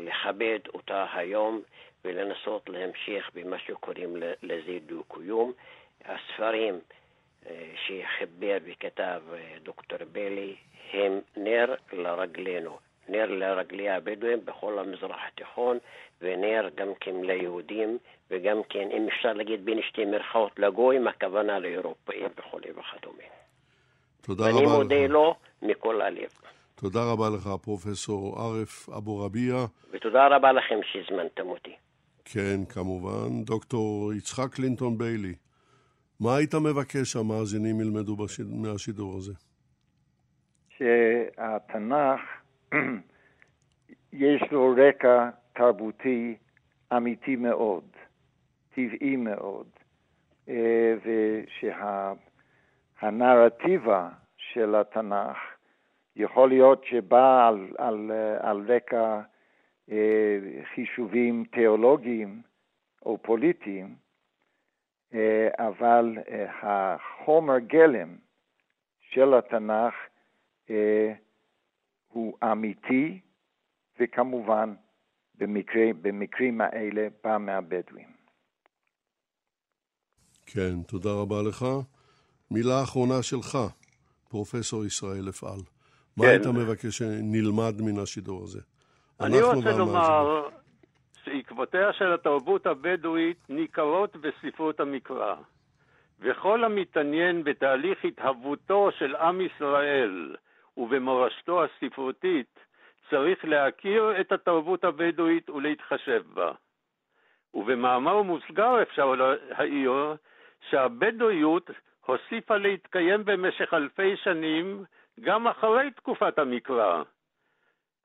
[SPEAKER 6] לכבד אותה היום ולנסות להמשיך במה שקוראים לזה דו-קיום. הספרים שחיבר וכתב דוקטור בלי הם נר לרגלינו, נר לרגלי הבדואים בכל המזרח התיכון ונר גם כן ליהודים וגם כן, אם אפשר להגיד בין שתי מירכאות לגויים, הכוונה לאירופאים וכולי וכדומה.
[SPEAKER 2] תודה רבה לך.
[SPEAKER 6] ואני מודה לו מכל הלב.
[SPEAKER 2] תודה רבה לך, פרופסור ערף אבו רביע.
[SPEAKER 6] ותודה רבה לכם שהזמנתם אותי.
[SPEAKER 2] כן, כמובן. דוקטור יצחק קלינטון ביילי, מה היית מבקש שהמאזינים ילמדו בשיד... מהשידור הזה?
[SPEAKER 4] שהתנ"ך, יש לו רקע תרבותי אמיתי מאוד, טבעי מאוד, אה, ושהנרטיבה של התנ"ך יכול להיות שבא על, על, על רקע אה, חישובים תיאולוגיים או פוליטיים, אה, אבל החומר גלם של התנ"ך הוא אמיתי, וכמובן במקרה, במקרים האלה בא מהבדואים.
[SPEAKER 2] כן, תודה רבה לך. מילה אחרונה שלך, פרופסור ישראל אפעל. מה
[SPEAKER 5] כן.
[SPEAKER 2] היית מבקש שנלמד מן השידור הזה?
[SPEAKER 5] אני רוצה. לומר שעקבותיה של התרבות הבדואית ניכרות בספרות המקרא, וכל המתעניין בתהליך התהוותו של עם ישראל ובמורשתו הספרותית צריך להכיר את התרבות הבדואית ולהתחשב בה. ובמאמר מוסגר אפשר להעיר שהבדואיות הוסיפה להתקיים במשך אלפי שנים גם אחרי תקופת המקרא.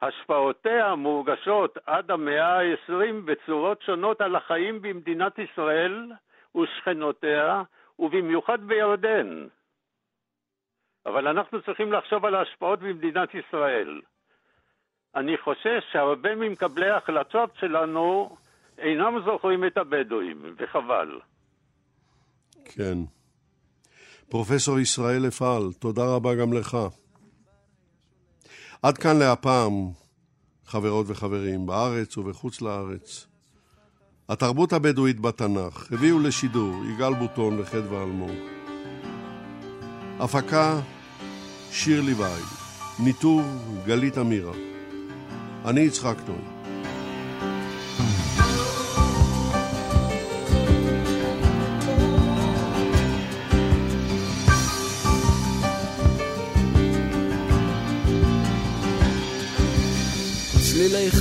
[SPEAKER 5] השפעותיה מורגשות עד המאה ה-20 בצורות שונות על החיים במדינת ישראל ושכנותיה, ובמיוחד בירדן. אבל אנחנו צריכים לחשוב על ההשפעות במדינת ישראל. אני חושש שהרבה ממקבלי ההחלטות שלנו אינם זוכרים את הבדואים, וחבל.
[SPEAKER 2] כן. פרופסור ישראל אפעל, תודה רבה גם לך. עד כאן להפעם, חברות וחברים, בארץ ובחוץ לארץ. התרבות הבדואית בתנ"ך הביאו לשידור יגאל בוטון וחדווה אלמוג. הפקה שיר ליבאי, ניתוב גלית אמירה. אני יצחק נוי.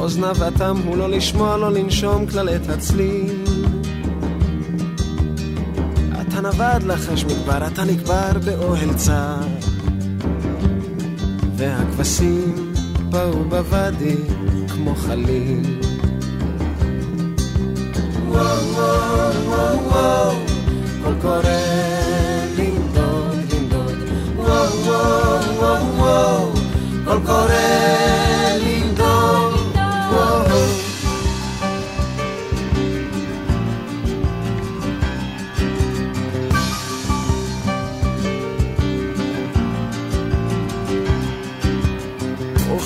[SPEAKER 1] אוזניו אטם הוא לא לשמוע, לא לנשום כלל את הצליל. אתה נבד לחש מדבר, אתה נקבר באוהל צר. והכבשים באו בוואדי כמו חליל. וואו וואו וואו וואו, קול קורא לנדוד לנדוד. וואו וואו וואו וואו, קול קורא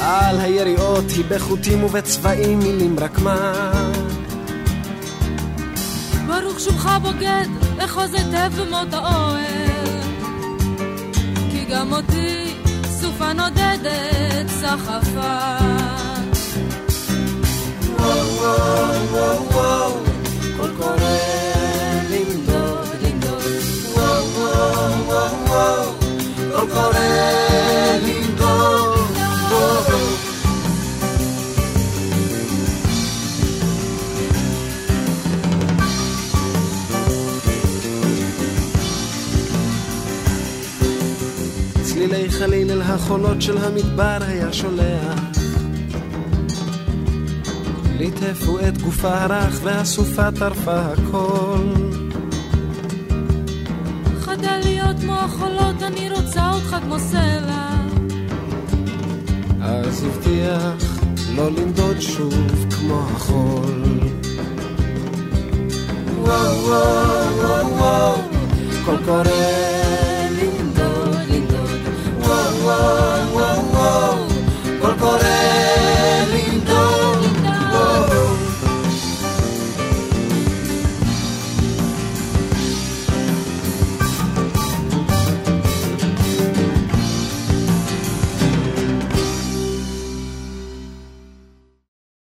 [SPEAKER 1] על היריעות היא בחוטים ובצבעים מילים רק מה
[SPEAKER 3] ברוך שובך בוגד, אחוז היטב במות האוהל. כי גם אותי סופה נודדת סחפה.
[SPEAKER 1] וואו וואו וואו וואו, קול קורא לנדוד לנדוד. וואו וואו וואו וואו, קול קורא לנדוד. חליל אל החולות של המדבר היה שולח. ליטפו את גופה הרך והסופה טרפה הכל.
[SPEAKER 3] חדל להיות כמו החולות, אני רוצה אותך כמו סלע.
[SPEAKER 1] אז הבטיח לא לנדוד שוב כמו החול. וואו וואו וואו וואו קול קורא Col corazón